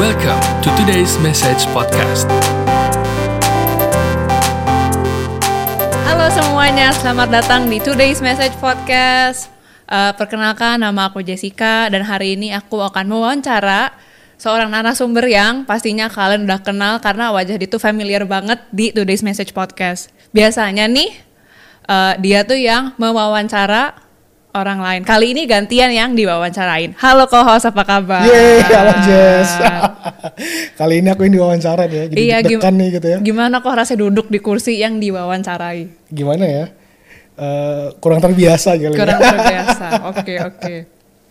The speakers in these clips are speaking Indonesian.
Welcome to today's message podcast. Halo semuanya, selamat datang di Today's Message Podcast. Eh, perkenalkan, nama aku Jessica dan hari ini aku akan mewawancara seorang narasumber yang pastinya kalian udah kenal karena wajah dia tuh familiar banget di Today's Message Podcast. Biasanya nih eh, dia tuh yang mewawancara orang lain. Kali ini gantian yang diwawancarain. Halo co-host, apa kabar? Yeay, halo Jess. Kali ini aku yang diwawancara ya, jadi Iya, gim- nih gitu ya. Gimana kok rasanya duduk di kursi yang diwawancarai? Gimana ya? Eh, kurang terbiasa kali Kurang ya. terbiasa. Oke, oke.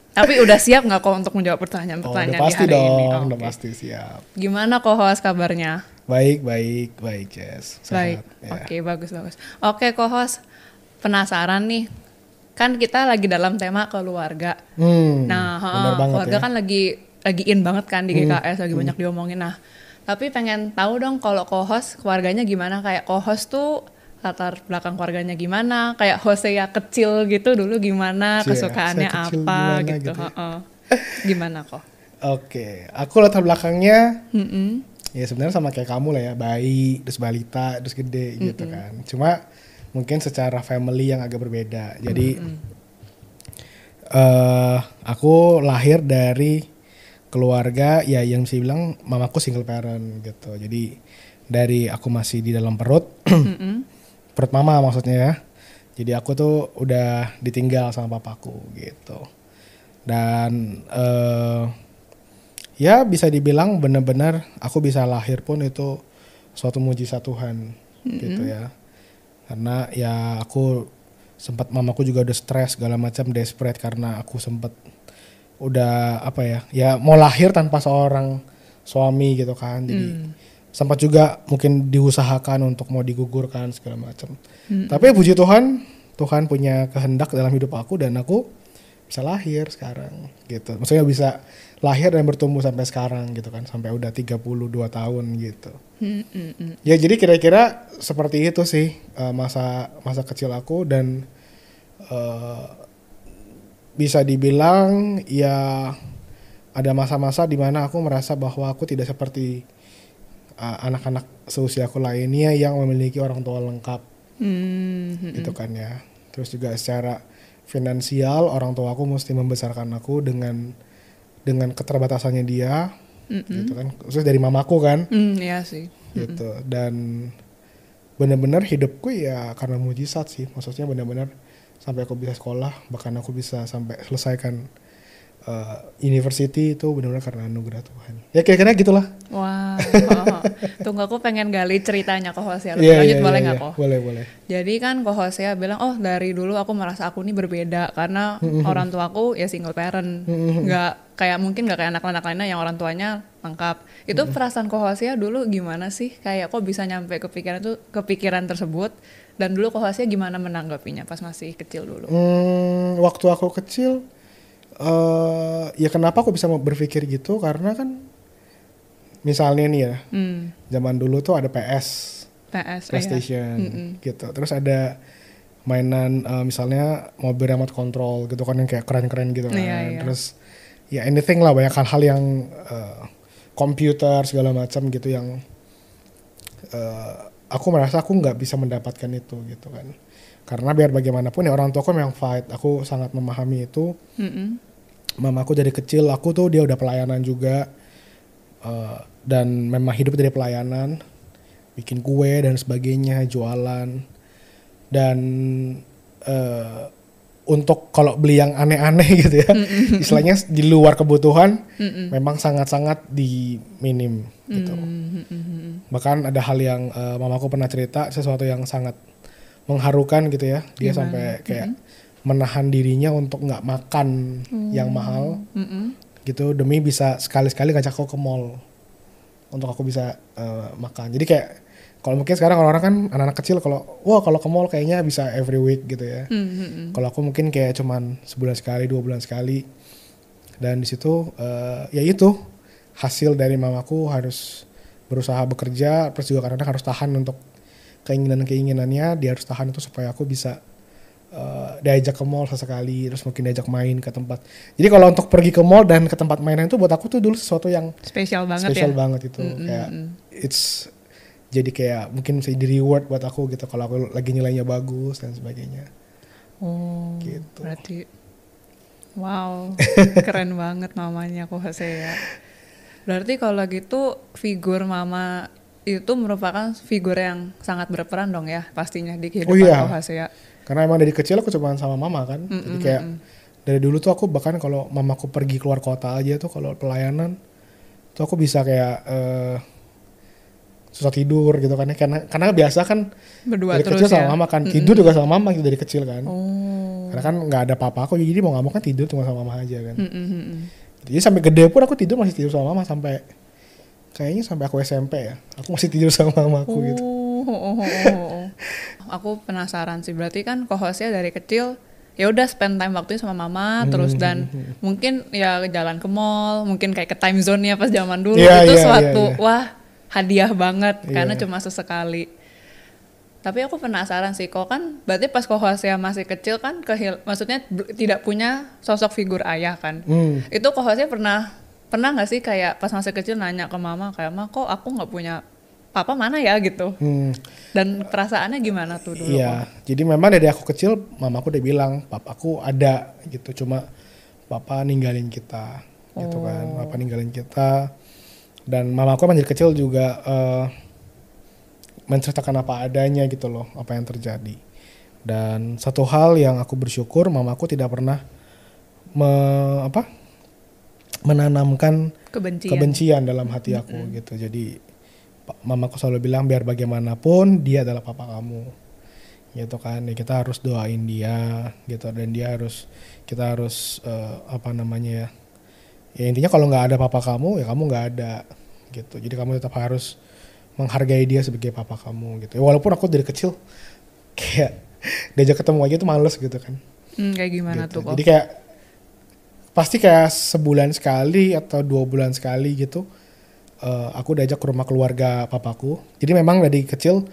Tapi udah siap nggak kok untuk menjawab Oh, pertanyaan-pertanyaan udah pasti di hari dong, ini? udah Oke. pasti siap. Gimana kok host kabarnya? Baik, baik, baik Jess. Baik. Sehat, ya. Oke, bagus bagus. Oke, kok host penasaran nih. Kan kita lagi dalam tema keluarga. Hmm, Nah, banget keluarga ya. Hmm. kan lagi lagi in banget kan di GKS lagi banyak diomongin. Nah, tapi pengen tahu dong kalau co-host keluarganya gimana? Kayak co-host tuh latar belakang keluarganya gimana? Kayak Hosea kecil gitu dulu gimana? Cie, Kesukaannya apa gimana gitu? gitu ya. heeh. Gimana kok? Oke, aku latar belakangnya Mm-mm. ya sebenarnya sama kayak kamu lah ya, bayi, terus balita, terus gede gitu kan. Cuma mungkin secara family yang agak berbeda. Jadi eh aku lahir dari keluarga ya yang bisa bilang mamaku single parent gitu. Jadi dari aku masih di dalam perut, Mm-mm. perut mama maksudnya ya. Jadi aku tuh udah ditinggal sama papaku gitu. Dan eh ya bisa dibilang benar-benar aku bisa lahir pun itu suatu mujizat Tuhan gitu ya. Karena ya aku sempat mamaku juga udah stres segala macam desperate karena aku sempat udah apa ya ya mau lahir tanpa seorang suami gitu kan. Jadi sempat juga mungkin diusahakan untuk mau digugurkan segala macam. Tapi puji Tuhan Tuhan punya kehendak dalam hidup aku dan aku bisa lahir sekarang gitu maksudnya bisa lahir dan bertumbuh sampai sekarang gitu kan sampai udah 32 tahun gitu Mm-mm. Ya jadi kira-kira seperti itu sih eh, masa masa kecil aku dan eh, bisa dibilang ya ada masa-masa di mana aku merasa bahwa aku tidak seperti eh, anak-anak seusia aku lainnya yang memiliki orang tua lengkap Mm-mm. gitu kan ya. Terus juga secara finansial orang tua aku mesti membesarkan aku dengan dengan keterbatasannya dia gitu kan. Khusus dari mamaku kan. Mm, iya sih. gitu. Dan benar-benar hidupku ya karena mujizat sih. Maksudnya benar-benar sampai aku bisa sekolah bahkan aku bisa sampai selesaikan uh, university itu benar-benar karena anugerah Tuhan ya kira-kira gitulah Wah, oh, tunggu aku pengen gali ceritanya ke Hosea. Lebih Iya, lanjut iya, boleh iya, nggak iya. kok? boleh boleh Jadi kan kok Hosea bilang, oh dari dulu aku merasa aku ini berbeda karena orang tuaku ya single parent, nggak kayak mungkin nggak kayak anak-anak lainnya yang orang tuanya lengkap. Itu perasaan kok Hosea dulu gimana sih? Kayak kok bisa nyampe kepikiran tuh kepikiran tersebut? Dan dulu kok Hosea gimana menanggapinya pas masih kecil dulu? Hmm, waktu aku kecil eh ya kenapa aku bisa mau berpikir gitu karena kan misalnya nih ya Hmm, zaman dulu tuh ada PS PS, iya. PlayStation gitu. Terus ada mainan eh, misalnya mobil remote control gitu kan yang kayak keren-keren gitu kan. Iya, iya. Terus ya anything lah banyak hal-hal yang eh, komputer segala macam gitu yang eh, aku merasa aku nggak bisa mendapatkan itu gitu kan. Karena biar bagaimanapun ya orang tua aku memang fight. Aku sangat memahami itu. Mm-mm. Mamaku dari kecil aku tuh dia udah pelayanan juga. Eh, dan memang hidup dari pelayanan bikin kue dan sebagainya jualan. Dan eh, untuk kalau beli yang aneh-aneh gitu ya istilahnya di luar kebutuhan memang sangat-sangat di minim gitu. Mm-mm. bahkan ada hal yang eh, mamaku pernah cerita sesuatu yang sangat mengharukan gitu ya. Dia sampai kayak menahan dirinya untuk nggak makan yang mahal Mm-mm. gitu demi bisa sekali-sekali ngajak aku ke mall untuk aku bisa eh, makan. Jadi kayak kalau mungkin sekarang orang-orang kan anak-anak kecil kalau wah kalau ke mall kayaknya bisa every week gitu ya. Mm-mm. Kalau aku mungkin kayak cuman sebulan sekali, dua bulan sekali. Dan di situ eh, ya itu hasil dari mamaku harus berusaha bekerja, terus juga kadang harus tahan untuk keinginan-keinginannya, dia harus tahan itu supaya aku bisa eh, diajak ke mall sesekali terus mungkin diajak main ke tempat jadi kalau untuk pergi ke mall dan ke tempat mainan itu buat aku tuh dulu sesuatu yang Spesial banget spesial ya. banget itu kayak it's jadi kayak mungkin bisa di reward buat aku gitu kalau aku lagi nilainya bagus dan sebagainya Oh, Gitu. berarti wow, keren banget mamanya Kohasea. Berarti kalau gitu figur mama itu merupakan figur yang sangat berperan dong ya pastinya di kehidupan Oh iya. Kohasea. Karena emang dari kecil aku cuma sama mama kan. Jadi kayak dari dulu tuh aku bahkan kalau mamaku pergi keluar kota aja tuh kalau pelayanan tuh aku bisa kayak eh, susah tidur gitu kan ya. Karena karena biasa kan Berdua dari terus kecil ya. sama mama kan. Tidur juga sama mama gitu dari kecil kan. Oh. karena kan nggak ada papa aku jadi mau nggak mau kan tidur cuma sama mama aja kan. Mm, mm, mm, mm. jadi sampai gede pun aku tidur masih tidur sama mama sampai kayaknya sampai aku SMP ya. Aku masih tidur sama mamaku gitu. Oh, oh, oh, oh, oh. Aku penasaran sih. Berarti kan Kohosea dari kecil ya udah spend time waktunya sama mama terus Hmm, dan mungkin ya jalan ke mall, mungkin kayak ke time zone-nya pas zaman dulu Iya, itu iya, suatu iya, iya. wah hadiah banget Iya. karena cuma sesekali. Tapi aku penasaran sih, kok kan berarti pas Kohosea masih kecil kan kehil maksudnya tidak punya sosok figur ayah kan. Hmm. Itu Kohosea pernah pernah nggak sih kayak pas masih kecil nanya ke mama kayak mah kok aku nggak punya papa mana ya gitu. Hmm. Dan perasaannya gimana tuh dulu? Iya, jadi memang dari aku kecil mamaku udah bilang papaku ada gitu, cuma papa ninggalin kita gitu kan, papa ninggalin kita dan mamaku emang dari kecil juga eh, menceritakan apa adanya gitu loh, apa yang terjadi. Dan satu hal yang aku bersyukur mamaku tidak pernah me, apa menanamkan Kebencian. kebencian dalam hati aku gitu. Jadi mamaku selalu bilang biar bagaimanapun dia adalah papa kamu. Gitu kan. Ya, kita harus doain dia gitu dan dia harus kita harus eh, apa namanya ya. Ya intinya kalau nggak ada papa kamu ya kamu nggak ada gitu. Jadi kamu tetap harus menghargai dia sebagai papa kamu gitu. Ya, walaupun aku dari kecil kayak diajak ketemu aja tuh males gitu kan. Hmm, kayak gimana gitu. tuh kok? Jadi kayak pasti kayak sebulan sekali atau dua bulan sekali gitu eh, aku diajak ke rumah keluarga papaku. Jadi memang dari kecil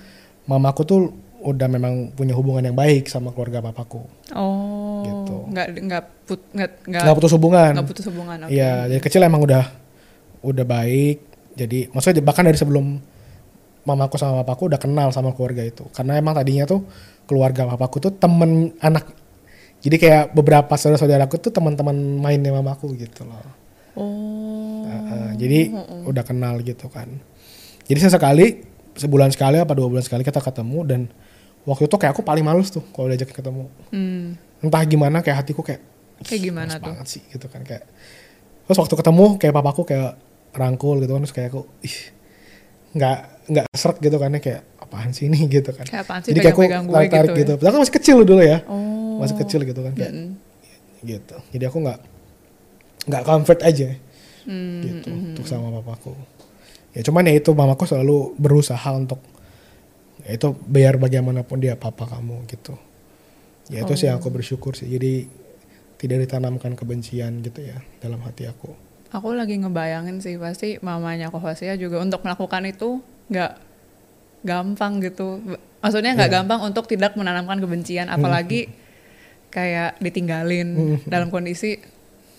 mamaku tuh udah memang punya hubungan yang baik sama keluarga papaku. Oh, Gitu. nggak nggak put nggak nggak Nggak putus hubungan. nggak putus hubungan. Iya, dari kecil emang udah udah baik. Jadi maksudnya bahkan dari sebelum mamaku sama papaku udah kenal sama keluarga itu. Karena emang tadinya tuh keluarga papaku tuh temen anak. Jadi kayak beberapa saudara-saudaraku tuh teman-teman mainnya mamaku gitu loh. Oh, Heeh, jadi udah kenal gitu kan. Jadi sesekali sebulan sekali apa dua bulan sekali kita ketemu dan waktu itu kayak aku paling males tuh kalau diajak ketemu. hmm, Entah gimana kayak hatiku kayak kayak gimana tuh? banget sih gitu kan kayak. Terus waktu ketemu kayak papaku kayak rangkul gitu kan terus kayak aku ih nggak nggak seret gitu kan ya, kayak apaan sih ini gitu kan. Kayak apaan sih Jadi kayak aku gue tarik-tarik gitu gitu. ya? Padahal kan masih kecil dulu ya. Oh, Masih kecil gitu kan kayak mm-mm. gitu. Jadi aku nggak nggak comfort aja Hmm, gitu hmm, untuk sama papaku. Ya cuman ya itu mamaku selalu berusaha untuk ya itu biar bagaimanapun dia papa kamu gitu. Ya itu sih Oh. aku bersyukur sih. Jadi tidak ditanamkan kebencian gitu ya dalam hati aku. Aku lagi ngebayangin sih pasti mamanya Kohosea juga untuk melakukan itu nggak gampang gitu. Maksudnya nggak Iya. gampang untuk tidak menanamkan kebencian, apalagi kayak ditinggalin Hmm. dalam kondisi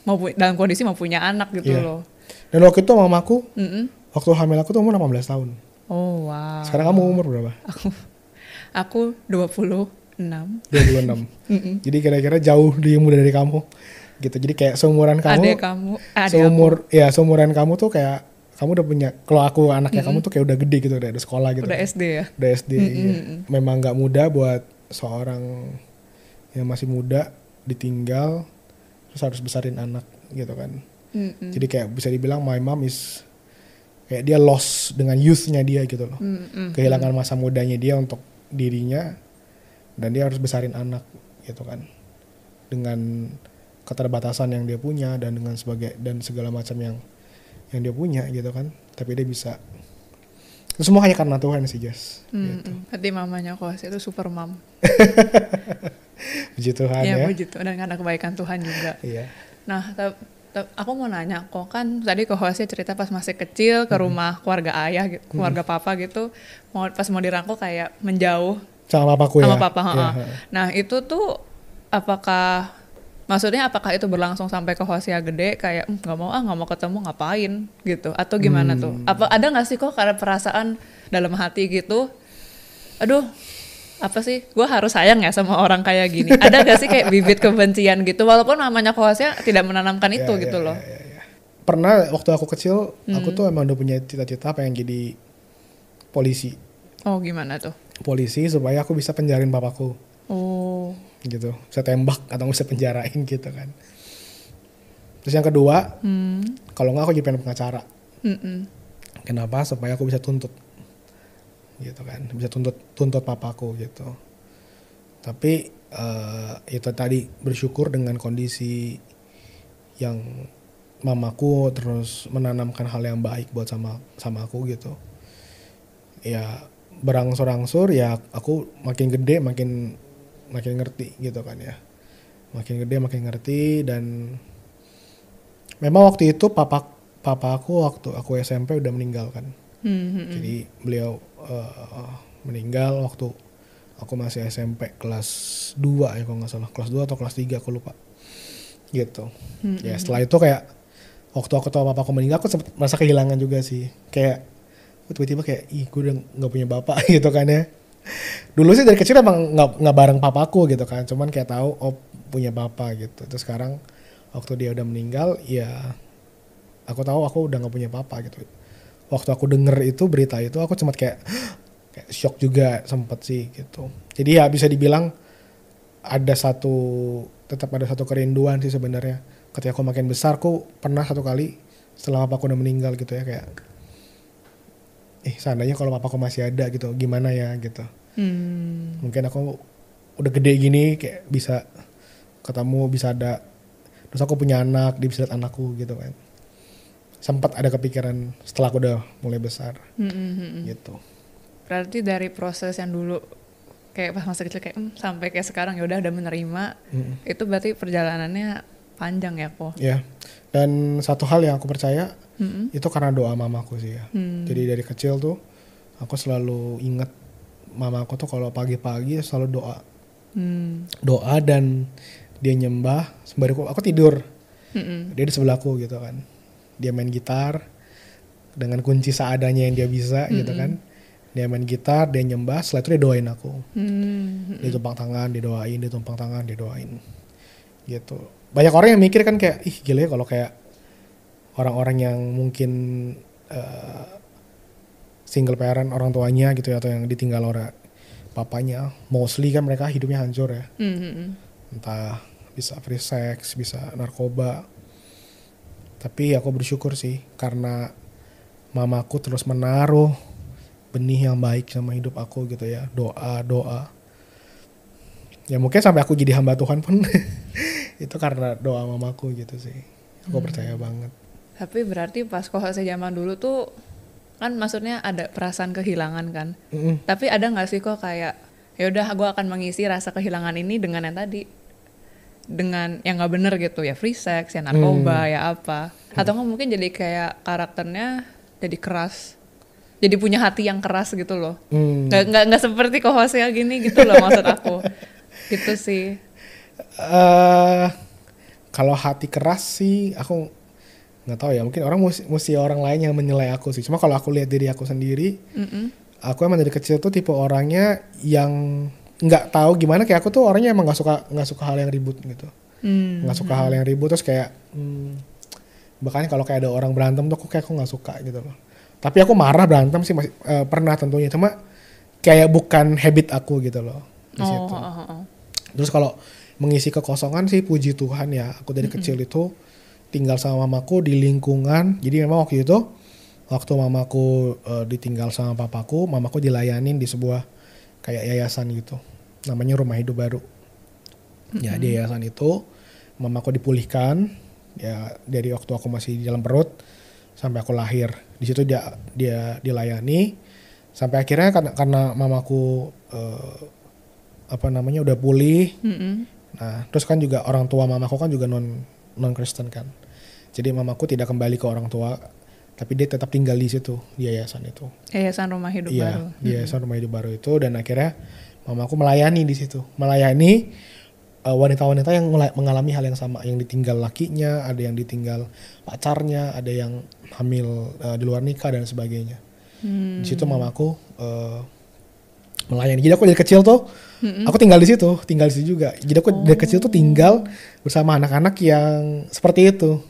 mau dalam kondisi mau punya anak gitu Iya. loh. Dan waktu itu mamaku Mm-mm. waktu hamil aku tuh umur 18 tahun. Oh wow. Sekarang kamu umur berapa? Aku 26. 26. Mm-mm. Jadi kira-kira jauh dia muda dari kamu. Gitu. Jadi kayak seumuran kamu. Adek kamu, eh, adek seumur ya seumuran kamu tuh kayak kamu udah punya kalau aku anaknya kamu tuh kayak udah gede gitu udah ada sekolah aku gitu. udah SD ya. Udah SD. iya. Memang nggak mudah buat seorang yang masih muda ditinggal terus harus besarin anak gitu kan. Mm-mm. Jadi kayak bisa dibilang my mom is kayak dia lost dengan youthnya dia gitu loh. Mm-mm. Kehilangan masa mudanya dia untuk dirinya dan dia harus besarin anak gitu kan. Dengan keterbatasan yang dia punya dan dengan sebagai dan segala macam yang yang dia punya gitu kan. Tapi dia bisa itu semua hanya karena Tuhan sih Jas. Mm-mm. Gitu. Berarti mamanya Kohosea itu super mom. Puji Tuhan Iya ya. puji Tuhan dan karena kebaikan Tuhan juga. Iya. Nah, aku mau nanya, kok kan tadi Kohosea cerita pas masih kecil ke rumah keluarga ayah, gitu, keluarga papa gitu, mau pas mau dirangkul kayak menjauh Sama papaku ya. sama papa. Ha. Nah itu tuh apakah maksudnya apakah itu berlangsung sampai ke Hosea gede kayak "Hmm, nggak mau ah nggak mau ketemu ngapain gitu atau gimana tuh? Apa ada nggak sih kok karena perasaan dalam hati gitu? Aduh apa sih gue harus sayang ya sama orang kayak gini ada gak sih kayak bibit kebencian gitu walaupun namanya Hosea tidak menanamkan itu Ya, gitu ya, loh ya, ya, ya. Pernah waktu aku kecil, aku Hmm. tuh emang udah punya cita-cita pengen jadi polisi. oh gimana tuh Polisi supaya aku bisa penjarin papaku oh gitu. Bisa tembak atau bisa penjarain gitu kan. Terus yang kedua, hmm kalau nggak aku jadi pengen pengacara. Mm-mm. Kenapa? Supaya aku bisa tuntut. Gitu kan. Bisa tuntut tuntut papaku gitu. Tapi eh, itu tadi bersyukur dengan kondisi yang mamaku terus menanamkan hal yang baik buat sama sama aku gitu. Ya berangsur-angsur ya aku makin gede makin makin ngerti gitu kan ya. Makin gede makin ngerti dan memang waktu itu papa papa aku waktu aku SMP udah meninggal kan. Hmm, Jadi beliau eh, meninggal waktu aku masih SMP kelas 2 ya kalau nggak salah. Kelas 2 atau kelas 3 aku lupa. Gitu. Ya setelah itu kayak waktu aku tahu papa aku meninggal aku sempet merasa kehilangan juga sih. Kayak aku tiba-tiba kayak ih gue udah nggak punya bapak gitu kan ya. Dulu sih dari kecil emang nggak nggak bareng papaku gitu kan. Cuman kayak tahu oh punya bapak gitu. Terus sekarang waktu dia udah meninggal ya aku tahu aku udah nggak punya papa gitu waktu aku denger itu berita itu aku cuma kayak kayak shock juga sempet sih gitu. Jadi ya bisa dibilang ada satu tetap ada satu kerinduan sih sebenarnya. Ketika aku makin besar aku pernah satu kali setelah papaku udah meninggal gitu ya kayak eh seandainya kalau papaku masih ada gitu gimana ya? gitu. Hmm. mungkin aku udah gede gini kayak bisa ketemu bisa ada terus aku punya anak dia bisa lihat anakku gitu kan sempat ada kepikiran setelah aku udah mulai besar Hmm, hmm, hmm, hmm. gitu Berarti dari proses yang dulu kayak pas masa kecil kayak "Hmm, sampai kayak sekarang ya udah udah menerima Mm. itu berarti perjalanannya panjang ya kok. ya dan satu hal yang aku percaya Mm-mm. itu karena doa mamaku sih ya Hmm. jadi dari kecil tuh aku selalu inget mamaku tuh kalau pagi-pagi selalu doa Hmm. doa dan dia nyembah sembari aku, aku tidur Mm-mm. dia di sebelahku gitu kan dia main gitar dengan kunci seadanya yang dia bisa gitu kan. Dia main gitar dia nyembah setelah itu dia doain aku. Hmm. dia tumpang tangan dia doain dia tumpang tangan dia doain. Gitu. Banyak orang yang mikir kan kayak ih gila ya kalau kayak orang-orang yang mungkin eh, single parent orang tuanya gitu ya atau yang ditinggal oleh papanya. Mostly kan mereka hidupnya hancur ya. Hmm, hmm, hmm. entah bisa free sex, bisa narkoba. Tapi aku bersyukur sih karena mamaku terus menaruh benih yang baik sama hidup aku gitu ya, doa doa. Ya mungkin sampai aku jadi hamba Tuhan pun itu karena doa mamaku gitu sih. Aku percaya banget. Tapi berarti pas kohose zaman dulu tuh kan maksudnya ada perasaan kehilangan kan. Mm-mm. Tapi ada nggak sih kok kayak ya udah gue akan mengisi rasa kehilangan ini dengan yang tadi dengan yang nggak bener gitu ya free sex ya narkoba ya apa. Atau nggak mungkin jadi kayak karakternya jadi keras jadi punya hati yang keras gitu loh. Hmm. nggak nggak nggak seperti kohosea gini gitu loh maksud aku. Gitu sih. Eh kalau hati keras sih aku nggak tahu ya mungkin orang mesti, mesti orang lain yang menilai aku sih. Cuma kalau aku lihat diri aku sendiri Mm-mm. aku emang dari kecil tuh tipe orangnya yang nggak tahu gimana kayak aku tuh orangnya emang nggak suka nggak suka hal yang ribut gitu Hmm. nggak suka hal yang ribut terus kayak hmm, bahkan kalau kayak ada orang berantem tuh aku kayak aku nggak suka gitu loh tapi aku marah berantem sih masih eh, pernah tentunya cuma kayak bukan habit aku gitu loh di oh, situ oh, oh, oh. Terus kalau mengisi kekosongan sih puji Tuhan ya. Aku dari kecil itu tinggal sama mamaku di lingkungan. Jadi memang waktu itu waktu mamaku eh, ditinggal sama papaku, mamaku dilayanin di sebuah kayak yayasan gitu. Namanya Rumah Hidup Baru. Ya di yayasan itu mamaku dipulihkan ya dari waktu aku masih di dalam perut sampai aku lahir. Di situ dia dia dilayani sampai akhirnya karena, karena mamaku eh, apa namanya udah pulih Mm-mm. Nah, terus kan juga orang tua mamaku kan juga non non Kristen kan. Jadi mamaku tidak kembali ke orang tua, tapi dia tetap tinggal di situ di yayasan itu. yayasan rumah hidup baru Iya, di yayasan rumah hidup baru itu dan akhirnya mamaku melayani di situ, melayani eh, wanita-wanita yang mengalami hal yang sama, yang ditinggal lakinya, ada yang ditinggal pacarnya, ada yang hamil eh, di luar nikah dan sebagainya. Di situ mamaku eh, melayani. Jadi aku dari kecil tuh, aku tinggal di situ, tinggal di situ juga. Jadi aku dari kecil tuh tinggal bersama anak-anak yang seperti itu,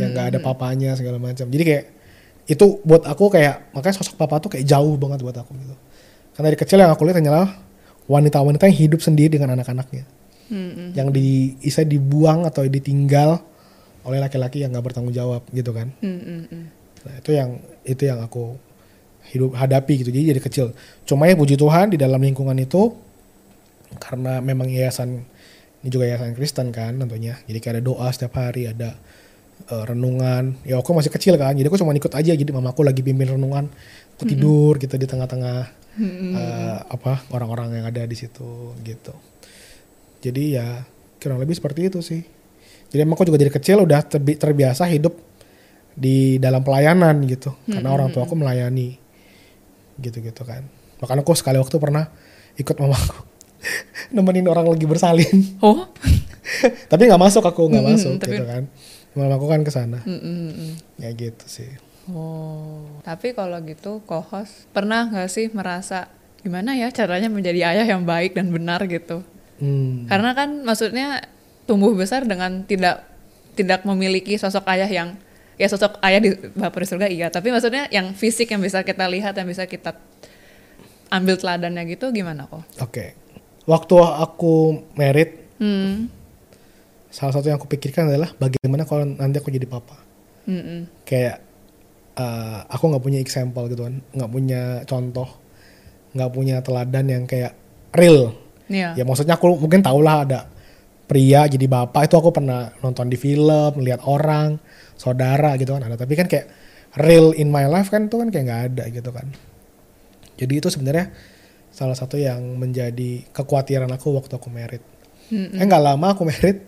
yang nggak ada papanya segala macam. Jadi kayak itu buat aku kayak makanya sosok papa tuh kayak jauh banget buat aku gitu. Karena dari kecil yang aku lihat hanyalah wanita-wanita yang hidup sendiri dengan anak-anaknya, yang di bisa dibuang atau ditinggal oleh laki-laki yang nggak bertanggung jawab gitu kan. Nah, itu yang itu yang aku hidup hadapi gitu. Jadi dari kecil. Cuma ya puji Tuhan di dalam lingkungan itu karena memang yayasan ini juga yayasan Kristen kan tentunya. Jadi kayak ada doa setiap hari, ada eh, renungan. Ya aku masih kecil kan. Jadi aku cuma ikut aja. Jadi mamaku lagi pimpin renungan, aku tidur gitu di tengah-tengah eh, apa orang-orang yang ada di situ gitu. Jadi ya kurang lebih seperti itu sih. Jadi emang aku juga dari kecil udah terbi- terbiasa hidup di dalam pelayanan gitu. Karena orang tua aku melayani gitu-gitu kan. Makanya aku sekali waktu pernah ikut mamaku nemenin orang lagi bersalin. Oh, tapi nggak masuk aku nggak Mm-mm, masuk tapi- gitu kan. Mamaku kan ke sana. Mm-mm-mm. Ya gitu sih. oh. Tapi kalau gitu, kohos pernah nggak sih merasa gimana ya caranya menjadi ayah yang baik dan benar gitu? Hmm. Karena kan maksudnya tumbuh besar dengan tidak tidak memiliki sosok ayah yang ya sosok ayah di Bapak di surga iya, tapi maksudnya yang fisik yang bisa kita lihat yang bisa kita ambil teladannya gitu gimana kok? Oke. Waktu aku merit, Hmm. Salah satu yang aku pikirkan adalah bagaimana kalau nanti aku jadi papa. Mm-mm. kayak eh, aku nggak punya example gitu kan nggak punya contoh nggak punya teladan yang kayak real Iya. ya maksudnya aku mungkin tau lah ada pria jadi bapak itu aku pernah nonton di film lihat orang saudara gitu kan ada tapi kan kayak real in my life kan itu kan kayak nggak ada gitu kan jadi itu sebenarnya salah satu yang menjadi kekhawatiran aku waktu aku merit Mm-mm. eh nggak lama aku merit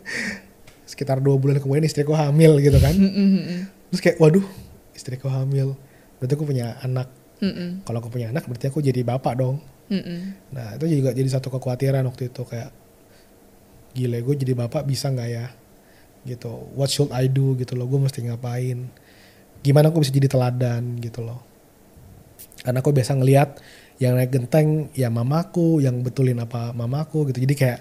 sekitar dua bulan kemudian istriku hamil gitu kan. Mm-mm. terus kayak waduh istriku hamil. Berarti aku punya anak. Mm-mm. kalau aku punya anak berarti aku jadi bapak dong. Mm-mm. nah itu juga jadi satu kekhawatiran waktu itu kayak gila gue jadi bapak bisa nggak ya? Gitu. What should I do? Gitu loh gue mesti ngapain? Gimana aku bisa jadi teladan? Gitu loh. Karena aku biasa ngelihat yang naik genteng ya mamaku yang betulin apa mamaku gitu. Jadi kayak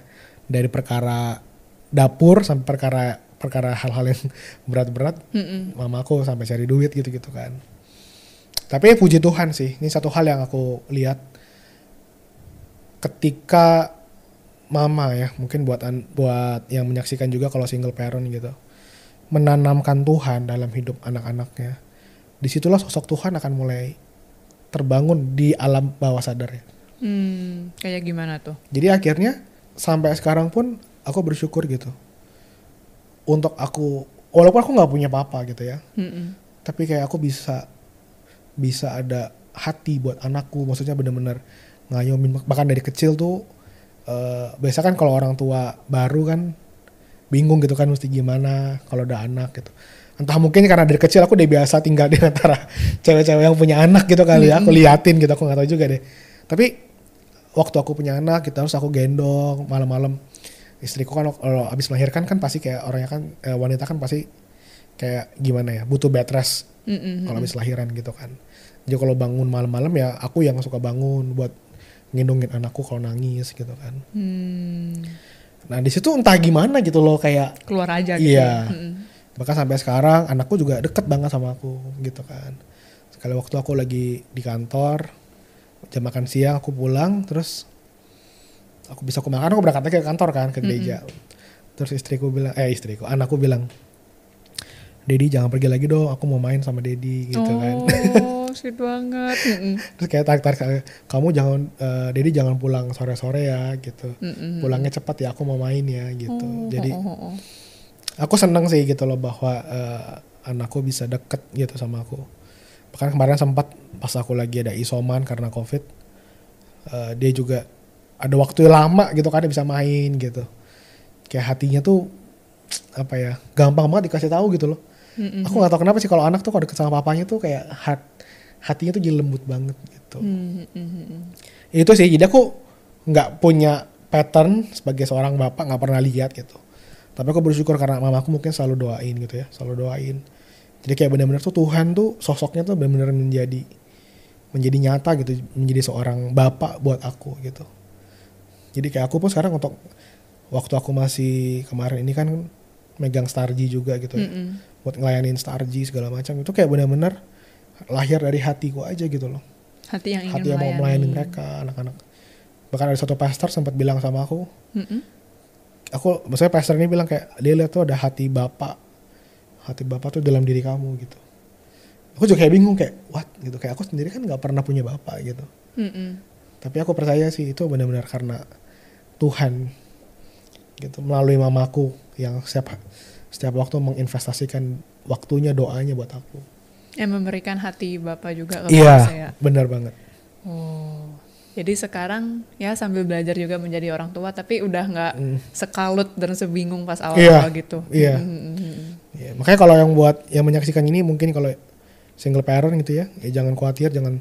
dari perkara dapur sampai perkara perkara hal-hal yang berat-berat Mm-mm. mamaku sampai cari duit gitu-gitu kan. Tapi puji Tuhan sih, ini satu hal yang aku lihat ketika mama ya, mungkin buat an- buat yang menyaksikan juga kalau single parent gitu, menanamkan Tuhan dalam hidup anak-anaknya. Di situlah sosok Tuhan akan mulai terbangun di alam bawah sadarnya. Hmm, kayak gimana tuh? Jadi akhirnya sampai sekarang pun aku bersyukur gitu. Untuk aku, walaupun aku nggak punya papa gitu ya, Mm-mm. tapi kayak aku bisa bisa ada hati buat anakku. Maksudnya bener-bener ngayomin bahkan dari kecil tuh eh, biasa kan kalau orang tua baru kan bingung gitu kan mesti gimana kalau ada anak gitu. Entah mungkin karena dari kecil aku udah biasa tinggal di antara cewek-cewek yang punya anak gitu kali ya. Aku liatin gitu aku nggak tahu juga deh. Tapi waktu aku punya anak kita harus aku gendong malam-malam istriku kan kalau abis melahirkan kan pasti kayak orangnya kan eh, wanita kan pasti kayak gimana ya butuh bed rest Mm-mm. kalau habis lahiran gitu kan. Jadi kalau bangun malam-malam ya aku yang suka bangun buat ngendongin anakku kalau nangis gitu kan. Hmm, Nah di situ entah gimana gitu loh kayak keluar aja gitu. Iya. Mm-mm. bahkan sampai sekarang anakku juga deket banget sama aku gitu kan. Sekali waktu aku lagi di kantor jam makan siang aku pulang terus aku bisa aku makan aku berangkat lagi ke kantor kan ke gereja. Terus istriku bilang eh istriku anakku bilang Dedi jangan pergi lagi dong aku mau main sama Dedi gitu kan. Oh, sweet banget. Terus kayak tarik tarik kamu jangan eh, Dedi jangan pulang sore sore ya gitu Mm-mm. pulangnya cepat ya aku mau main ya gitu Oh, jadi oh, oh, oh. aku seneng sih gitu loh bahwa eh, anakku bisa deket gitu sama aku bahkan kemarin sempat pas aku lagi ada isoman karena covid eh, dia juga ada waktu lama gitu kan dia bisa main gitu. Kayak hatinya tuh apa ya gampang banget dikasih tahu gitu loh. Mm-mm. aku nggak tahu kenapa sih kalau anak tuh kalau deket sama papanya tuh kayak hat, hatinya tuh jadi lembut banget gitu. Mm, mm, mm, mm. itu sih jadi aku nggak punya pattern sebagai seorang bapak nggak pernah lihat gitu. Tapi aku bersyukur karena mamaku mungkin selalu doain gitu ya selalu doain jadi kayak benar-benar tuh Tuhan tuh sosoknya tuh benar-benar menjadi menjadi nyata gitu menjadi seorang bapak buat aku gitu. Jadi kayak aku pun sekarang untuk waktu aku masih kemarin ini kan megang Starji juga gitu ya. Mm-mm. buat ngelayanin Starji segala macam itu kayak benar-benar lahir dari hatiku aja gitu loh. Hati yang ingin hati yang mau melayani. mereka anak-anak. Bahkan ada satu pastor sempat bilang sama aku Mm-mm. aku maksudnya pastor ini bilang kayak dia lihat tuh ada hati bapak hati bapak tuh dalam diri kamu gitu aku juga kayak bingung kayak what gitu kayak aku sendiri kan nggak pernah punya bapak gitu Mm-mm. tapi aku percaya sih itu benar-benar karena Tuhan gitu melalui mamaku yang setiap setiap waktu menginvestasikan waktunya doanya buat aku Yang memberikan hati bapak juga ke iya saya. benar banget Oh. Jadi sekarang ya sambil belajar juga menjadi orang tua tapi udah nggak Mm. sekalut dan sebingung pas awal-awal gitu. iya. Mm, mm, mm. Ya, makanya kalau yang buat yang menyaksikan ini mungkin kalau single parent gitu ya, ya jangan khawatir, jangan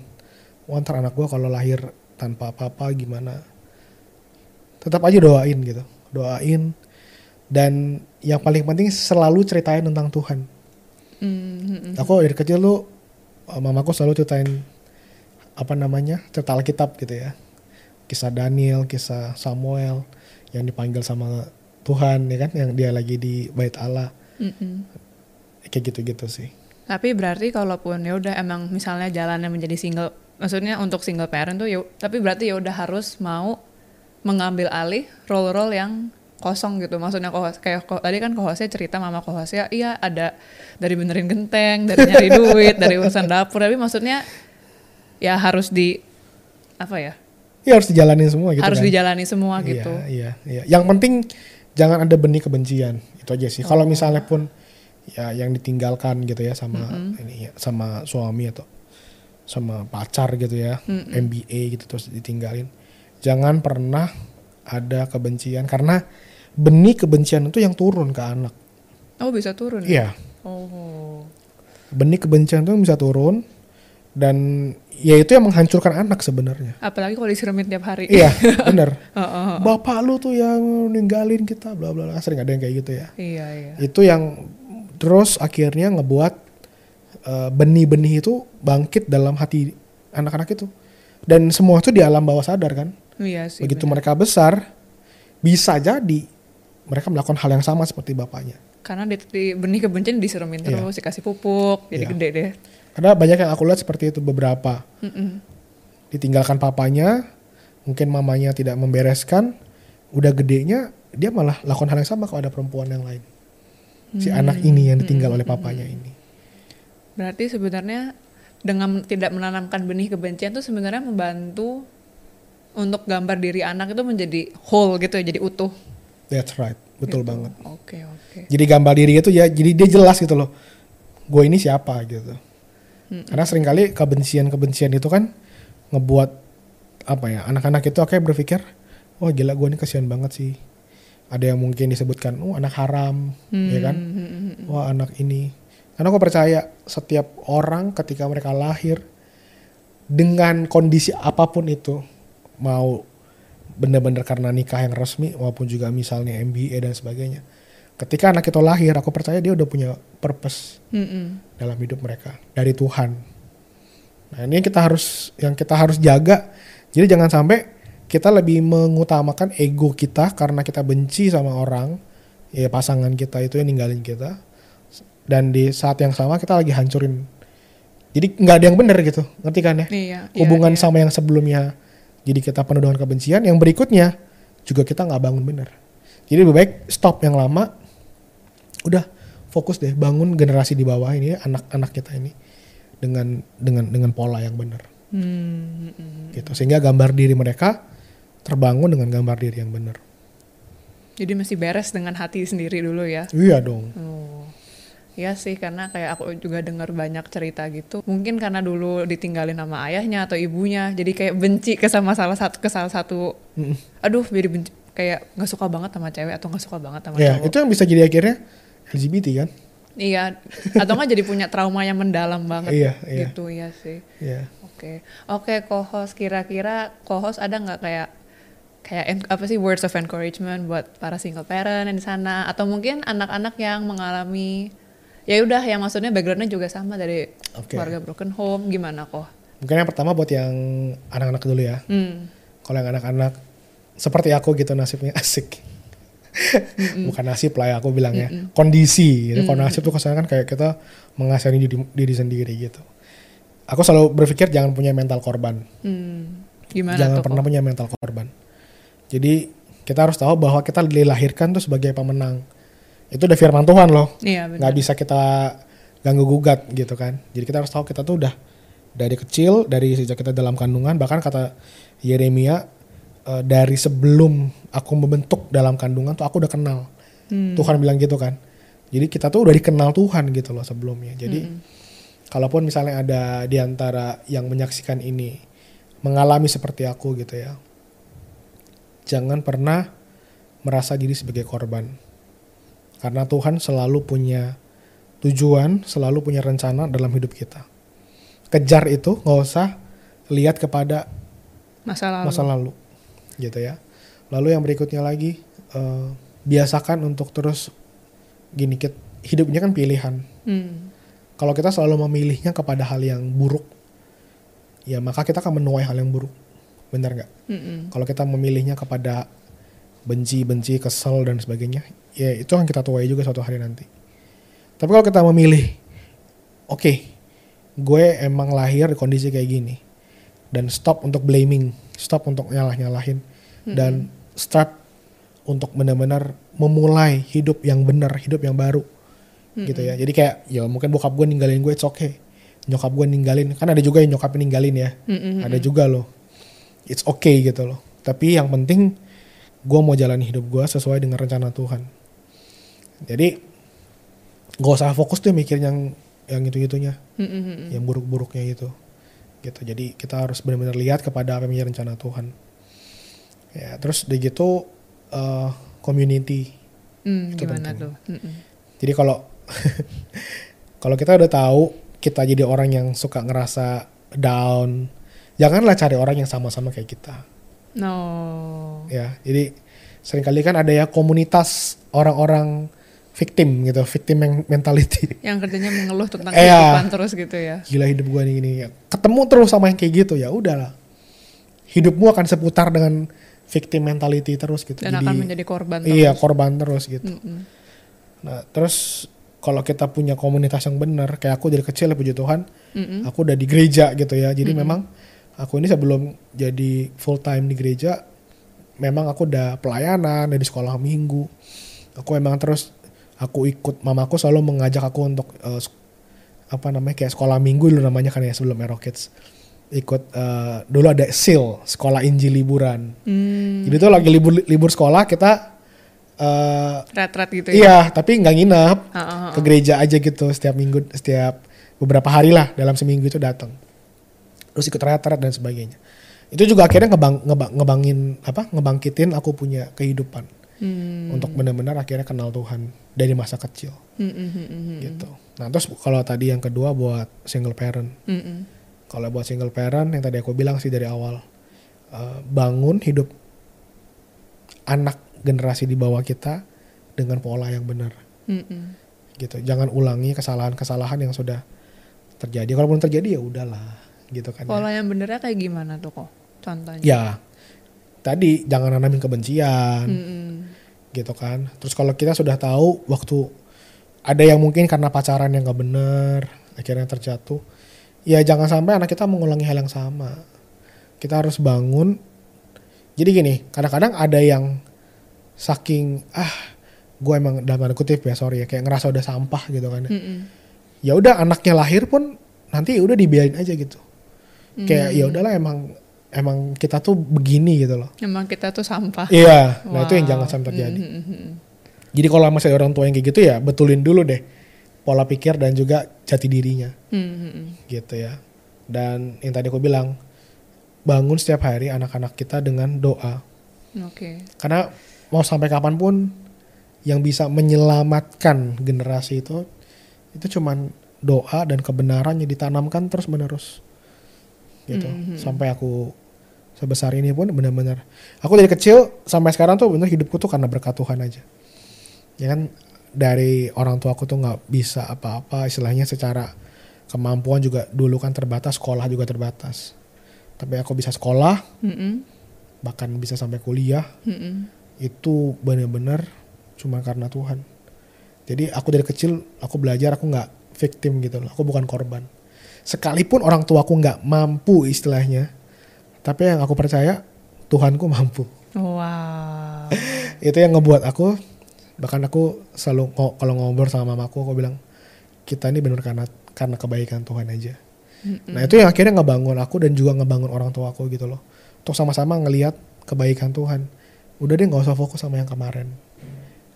wah ntar anak gua kalau lahir tanpa apa-apa gimana. Tetap aja doain gitu, doain dan yang paling penting selalu ceritain tentang Tuhan. Mm, mm, mm. Aku dari kecil tuh eh, mamaku selalu ceritain apa namanya cerita Alkitab gitu ya, kisah Daniel, kisah Samuel yang dipanggil sama Tuhan ya kan, yang dia lagi di bait Allah Mm, mm. kayak gitu-gitu sih. Tapi berarti kalaupun ya udah emang misalnya jalannya menjadi single, maksudnya untuk single parent tuh ya, tapi berarti ya udah harus mau mengambil alih role-role yang kosong gitu. Maksudnya kohos, kayak ko- tadi kan kohosnya cerita mama kohosnya, iya ada dari benerin genteng, dari nyari duit, dari urusan dapur. Tapi maksudnya ya harus di apa ya? Iya harus dijalanin semua gitu harus kan. dijalani semua Iya, gitu. Iya, iya. Yang penting jangan ada benih kebencian. Itu aja sih. Oh. Kalau misalnya pun ya yang ditinggalkan gitu ya sama ini ya, sama suami atau sama pacar gitu ya, MBA gitu terus ditinggalin. Jangan pernah ada kebencian karena benih kebencian itu yang turun ke anak. Oh bisa turun? ya? Iya. Oh. Benih kebencian itu bisa turun dan ya itu yang menghancurkan anak sebenarnya. Apalagi kalau disiremin tiap hari. Iya, bener. Heeh. Bapak lu tuh yang ninggalin kita, bla bla bla. Sering ada yang kayak gitu ya. Iya iya. Itu yang terus akhirnya ngebuat eh, benih-benih itu bangkit dalam hati anak-anak itu. Dan semua itu di alam bawah sadar kan. Iya sih. Begitu mereka besar, bisa jadi mereka melakukan hal yang sama seperti bapaknya. Karena di, di benih kebencian disiremin Iya. terus, dikasih pupuk, jadi Iya. gede deh. Karena banyak yang aku lihat seperti itu beberapa. Mm-mm. Ditinggalkan papanya, mungkin mamanya tidak membereskan, udah gedenya dia malah lakukan hal yang sama kalau ada perempuan yang lain. Si Hmm. anak ini yang ditinggal oleh papanya ini. Berarti sebenarnya dengan tidak menanamkan benih kebencian itu sebenarnya membantu untuk gambar diri anak itu menjadi whole gitu ya, jadi utuh. That's right, betul Gitu. banget. Oke oke. Jadi gambar diri itu ya, jadi dia jelas gitu loh. Gue ini siapa gitu. Karena sering kali kebencian-kebencian itu kan ngebuat apa ya anak-anak itu akhirnya berpikir, wah gila gue ini kasihan banget sih. Ada yang mungkin disebutkan, oh anak haram, ya kan? Hmm, Wah anak ini. Karena aku percaya setiap orang ketika mereka lahir dengan kondisi apa pun itu, mau benar-benar karena nikah yang resmi maupun juga misalnya MBA dan sebagainya. Ketika anak itu lahir, aku percaya dia udah punya purpose Mm-mm. dalam hidup mereka dari Tuhan. Nah ini yang kita harus yang kita harus jaga. Jadi jangan sampai kita lebih mengutamakan ego kita karena kita benci sama orang, ya pasangan kita itu yang ninggalin kita. Dan di saat yang sama kita lagi hancurin. Jadi nggak ada yang benar gitu, ngerti kan ya? Iya. iya, Hubungan iya. sama yang sebelumnya, jadi kita penuh dengan kebencian. Yang berikutnya juga kita nggak bangun benar. Jadi lebih baik stop yang lama, udah fokus deh bangun generasi di bawah ini anak-anak kita ini dengan dengan dengan pola yang benar Hmm, gitu sehingga gambar diri mereka terbangun dengan gambar diri yang benar Jadi masih beres dengan hati sendiri dulu ya. iya dong Oh. Iya sih karena kayak aku juga dengar banyak cerita gitu. Mungkin karena dulu ditinggalin sama ayahnya atau ibunya, jadi kayak benci ke sama salah satu ke salah satu. Mm-mm. Aduh, jadi benci kayak nggak suka banget sama cewek atau nggak suka banget sama ya cowok. itu yang bisa jadi akhirnya LGBT kan Iya, atau nggak jadi punya trauma yang mendalam banget. Iya, iya. Gitu ya sih. ya Oke, oke, kohos kira-kira kohos ada nggak kayak kayak apa sih words of encouragement buat para single parent yang di sana atau mungkin anak-anak yang mengalami ya udah yang maksudnya backgroundnya juga sama dari Oke. keluarga broken home gimana kok? Mungkin yang pertama buat yang anak-anak dulu ya. Hmm. Kalau yang anak-anak seperti aku gitu nasibnya asik. Bukan nasib lah ya aku bilangnya. Kondisi gitu. Kalau nasib tuh kesannya kan kayak kita mengasihani diri, diri sendiri gitu. Aku selalu berpikir jangan punya mental korban. Hmm. Gimana jangan tuh pernah kok? punya mental korban. Jadi kita harus tahu bahwa kita dilahirkan tuh sebagai pemenang. Itu udah firman Tuhan loh. Iya nggak bisa kita ganggu gugat gitu kan. Jadi kita harus tahu kita tuh udah dari kecil, dari sejak kita dalam kandungan, bahkan kata Yeremia eh, dari sebelum aku membentuk dalam kandungan tuh aku udah kenal. Hmm. Tuhan bilang gitu kan. Jadi kita tuh udah dikenal Tuhan gitu loh sebelumnya. Jadi kalaupun misalnya ada di antara yang menyaksikan ini mengalami seperti aku gitu ya. Jangan pernah merasa diri sebagai korban. Karena Tuhan selalu punya tujuan, selalu punya rencana dalam hidup kita. Kejar itu nggak usah lihat kepada Masa lalu. masa lalu, gitu ya. Lalu yang berikutnya lagi, eh, biasakan untuk terus gini, kit- hidup ini kan pilihan. Hmm. Kalau kita selalu memilihnya kepada hal yang buruk, ya maka kita akan menuai hal yang buruk, benar nggak? Kalau kita memilihnya kepada benci-benci, kesel dan sebagainya, ya itu akan kita tuai juga suatu hari nanti. Tapi kalau kita memilih, oke, gue emang lahir di kondisi kayak gini, dan stop untuk blaming, stop untuk nyalah-nyalahin, dan start untuk benar-benar memulai hidup yang benar, hidup yang baru, gitu ya. Jadi kayak, ya mungkin bokap gue ninggalin gue, it's okay. Nyokap gue ninggalin, kan ada juga yang nyokap ninggalin ya, Mm-mm. ada juga loh it's okay gitu loh. Tapi yang penting gue mau jalani hidup gue sesuai dengan rencana Tuhan. Jadi gak usah fokus tuh mikir yang yang itu gitunya, Mm-mm. yang buruk-buruknya itu. Gitu. Jadi kita harus benar-benar lihat kepada apa yang menjadi rencana Tuhan. Ya, terus udah gitu eh, community. Hmm, Itu gimana penting. tuh? Mm-mm. Jadi kalau kalau kita udah tahu kita jadi orang yang suka ngerasa down, janganlah cari orang yang sama-sama kayak kita. No. ya jadi sering kali kan ada ya komunitas orang-orang victim gitu victim men- mentality Yang kerjanya mengeluh tentang Iya. kehidupan terus gitu ya. gila hidup gua nih gini ya ketemu terus sama yang kayak gitu ya udahlah hidupmu akan seputar dengan victim mentality terus gitu Dan akan menjadi korban iya terus. korban terus gitu Mm-mm. nah terus kalau kita punya komunitas yang benar kayak aku dari kecil ya puji Tuhan Mm-mm. aku udah di gereja gitu ya jadi memang aku ini sebelum jadi full time di gereja memang aku udah pelayanan dari sekolah minggu aku emang terus aku ikut mamaku selalu mengajak aku untuk sek- apa namanya kayak sekolah minggu dulu namanya kan ya sebelum Aero Kids. Ikut eh, dulu ada SIL sekolah Injil liburan. Hmm, jadi tuh lagi libur libur sekolah kita eh, ret-ret gitu ya. iya tapi nggak nginep. Ah, ah, ah. ke gereja aja gitu setiap minggu setiap beberapa hari lah dalam seminggu itu datang terus ikut retret dan sebagainya. Itu juga akhirnya ngebang, ngebang- ngebangin apa ngebangkitin aku punya kehidupan Hmm. untuk benar-benar akhirnya kenal Tuhan dari masa kecil Mm, mm, mm, mm, gitu nah terus kalau tadi yang kedua buat single parent mm, mm. kalau buat single parent yang tadi aku bilang sih dari awal eh, bangun hidup anak generasi di bawah kita dengan pola yang benar Mm, mm. gitu. Jangan ulangi kesalahan-kesalahan yang sudah terjadi. Kalaupun terjadi ya udahlah, gitu kan. ya. Pola yang benernya kayak gimana tuh kok? Contohnya. Ya, tadi jangan nanamin kebencian, Mm-mm. gitu kan. Terus kalau kita sudah tahu waktu ada yang mungkin karena pacaran yang gak bener, akhirnya terjatuh, ya jangan sampai anak kita mengulangi hal yang sama. Kita harus bangun. Jadi gini, kadang-kadang ada yang saking ah gue emang dalam tanda kutip ya sorry ya kayak ngerasa udah sampah gitu kan. Mm-mm. ya udah anaknya lahir pun nanti udah dibiarin aja gitu kayak ya udahlah emang emang kita tuh begini gitu loh Emang kita tuh sampah. iya nah itu yang Wow. jangan sampai terjadi Mm, mm, mm, jadi kalau masih orang tua yang kayak gitu ya betulin dulu deh pola pikir dan juga jati dirinya mm, mm, mm. gitu ya dan yang tadi aku bilang bangun setiap hari anak-anak kita dengan doa Oke. karena mau sampai kapan pun yang bisa menyelamatkan generasi itu itu cuman doa dan kebenaran yang ditanamkan terus menerus gitu Mhm. sampai aku sebesar ini pun benar-benar aku dari kecil sampai sekarang tuh bener hidupku tuh karena berkat Tuhan aja ya kan dari orang tua aku tuh nggak bisa apa-apa istilahnya secara kemampuan juga dulu kan terbatas sekolah juga terbatas tapi aku bisa sekolah Mm-mm. bahkan bisa sampai kuliah Mm-mm. itu benar-benar cuma karena Tuhan jadi aku dari kecil aku belajar aku nggak victim gitu loh aku bukan korban sekalipun orang tuaku nggak mampu istilahnya tapi yang aku percaya Tuhanku mampu. Wow. itu yang ngebuat aku bahkan aku selalu kalau ngobrol sama mamaku aku bilang kita ini benar karena karena kebaikan Tuhan aja. Nah itu yang akhirnya ngebangun aku dan juga ngebangun orang tua aku gitu loh. Untuk sama-sama ngelihat kebaikan Tuhan. Udah deh nggak usah fokus sama yang kemarin.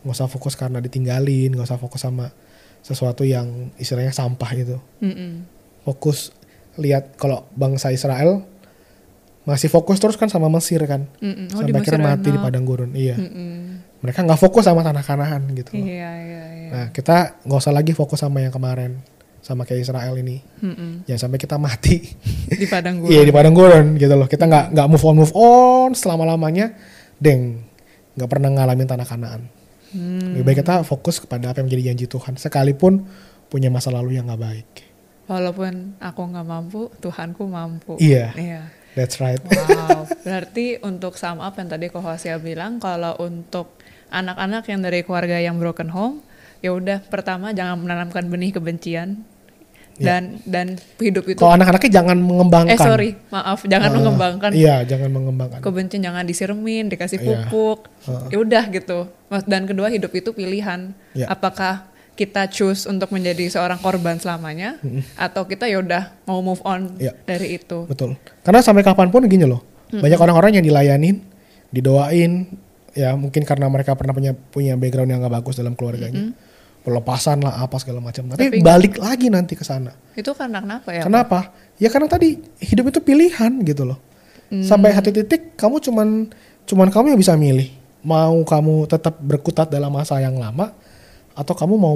Nggak usah fokus karena ditinggalin nggak usah fokus sama sesuatu yang istilahnya sampah itu Mm-mm. Fokus lihat kalau bangsa Israel masih fokus terus kan sama Mesir kan Mm-mm. Oh, di sampai akhirnya mati di padang gurun iya Mm-mm. mereka nggak fokus sama tanah Kanaan gitu loh. Iya, iya, iya. Nah kita nggak usah lagi fokus sama yang kemarin sama kayak Israel ini. Mm-mm. Jangan sampai kita mati. Di padang gurun. Iya di padang gurun gitu loh. Kita nggak nggak move on move on selama lamanya, deng nggak pernah ngalamin tanah Kanaan. Hmm. Lebih baik kita fokus kepada apa yang menjadi janji Tuhan. Sekalipun punya masa lalu yang nggak baik. Walaupun aku nggak mampu, Tuhanku mampu. Iya. Iya. That's right. Wow, berarti untuk sum up yang tadi Ko Hosia bilang kalau untuk anak-anak yang dari keluarga yang broken home, ya udah pertama jangan menanamkan benih kebencian Ya. dan dan hidup itu Kalau anak-anaknya jangan mengembangkan. eh sorry maaf jangan Ah, mengembangkan Iya jangan mengembangkan. kebencian jangan disirmin dikasih Iya. pupuk Heeh. ya udah gitu dan kedua hidup itu pilihan Iya. apakah kita choose untuk menjadi seorang korban selamanya atau kita ya udah mau move on Iya. dari itu Betul. Karena sampai kapan pun gini loh, banyak orang-orang yang dilayanin, didoain, ya mungkin karena mereka pernah punya punya background yang gak bagus dalam keluarganya, pelepasan lah apa segala macam. Tapi, Tapi- balik lagi nanti ke sana. itu karena kenapa ya Kenapa? Ya karena tadi hidup itu pilihan gitu loh. Sampai satu titik kamu cuman cuman kamu yang bisa milih. Mau kamu tetap berkutat dalam masa yang lama atau kamu mau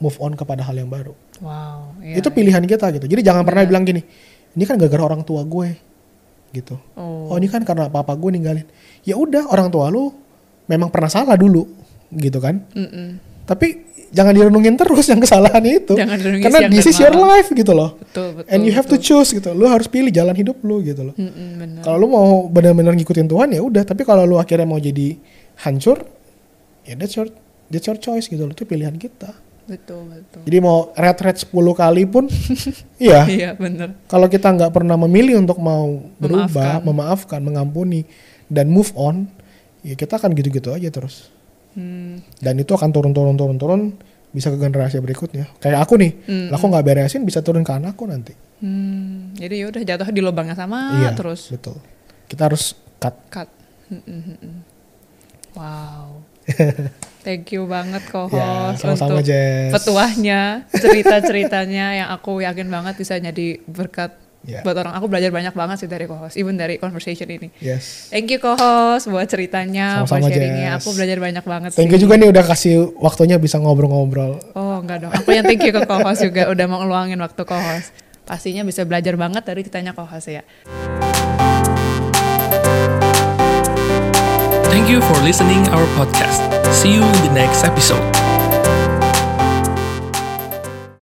move on kepada hal yang baru. wow iya, itu iya. pilihan kita gitu. Jadi jangan pernah bilang gini, ini kan gara-gara orang tua gue gitu. Oh. Oh ini kan karena papa gue ninggalin. Ya udah orang tua lu memang pernah salah dulu gitu kan. Mm-mm. Tapi jangan direnungin terus yang kesalahan itu. Jangan Karena this is your life gitu loh. betul betul And you have to betul. choose gitu. Lu harus pilih jalan hidup lu gitu loh. Mm-mm, bener. Kalau lu mau benar-benar ngikutin Tuhan ya udah. Tapi kalau lu akhirnya mau jadi hancur, ya that's your that's your choice gitu loh. Itu pilihan kita. betul betul Jadi mau red-red 10 kali pun, iya. iya bener Kalau kita nggak pernah memilih untuk mau berubah, Memaafkan. memaafkan, mengampuni, dan move on, ya kita akan gitu-gitu aja terus. Hmm, Dan itu akan turun-turun turun-turun bisa ke generasi berikutnya. Kayak aku nih, lah aku nggak beresin bisa turun ke anakku nanti. hmm, jadi ya udah jatuh di lubang yang sama iya, terus betul. Kita harus cut. cut Mm-mm, mm-mm. wow thank you banget Ya, co-host sama-sama untuk Jess. petuahnya cerita-ceritanya yang aku yakin banget bisa jadi berkat Ya. buat orang aku belajar banyak banget sih dari co-host even dari conversation ini Yes. Thank you co-host buat ceritanya, buat Sama-sama, sharingnya. Jess. Aku belajar banyak banget Thank sih. you juga nih udah kasih waktunya bisa ngobrol-ngobrol. Oh enggak dong, aku yang thank you ke co-host juga udah mau ngeluangin waktu co-host. Pastinya bisa belajar banget dari ceritanya co-host ya. Thank you for listening our podcast. See you in the next episode.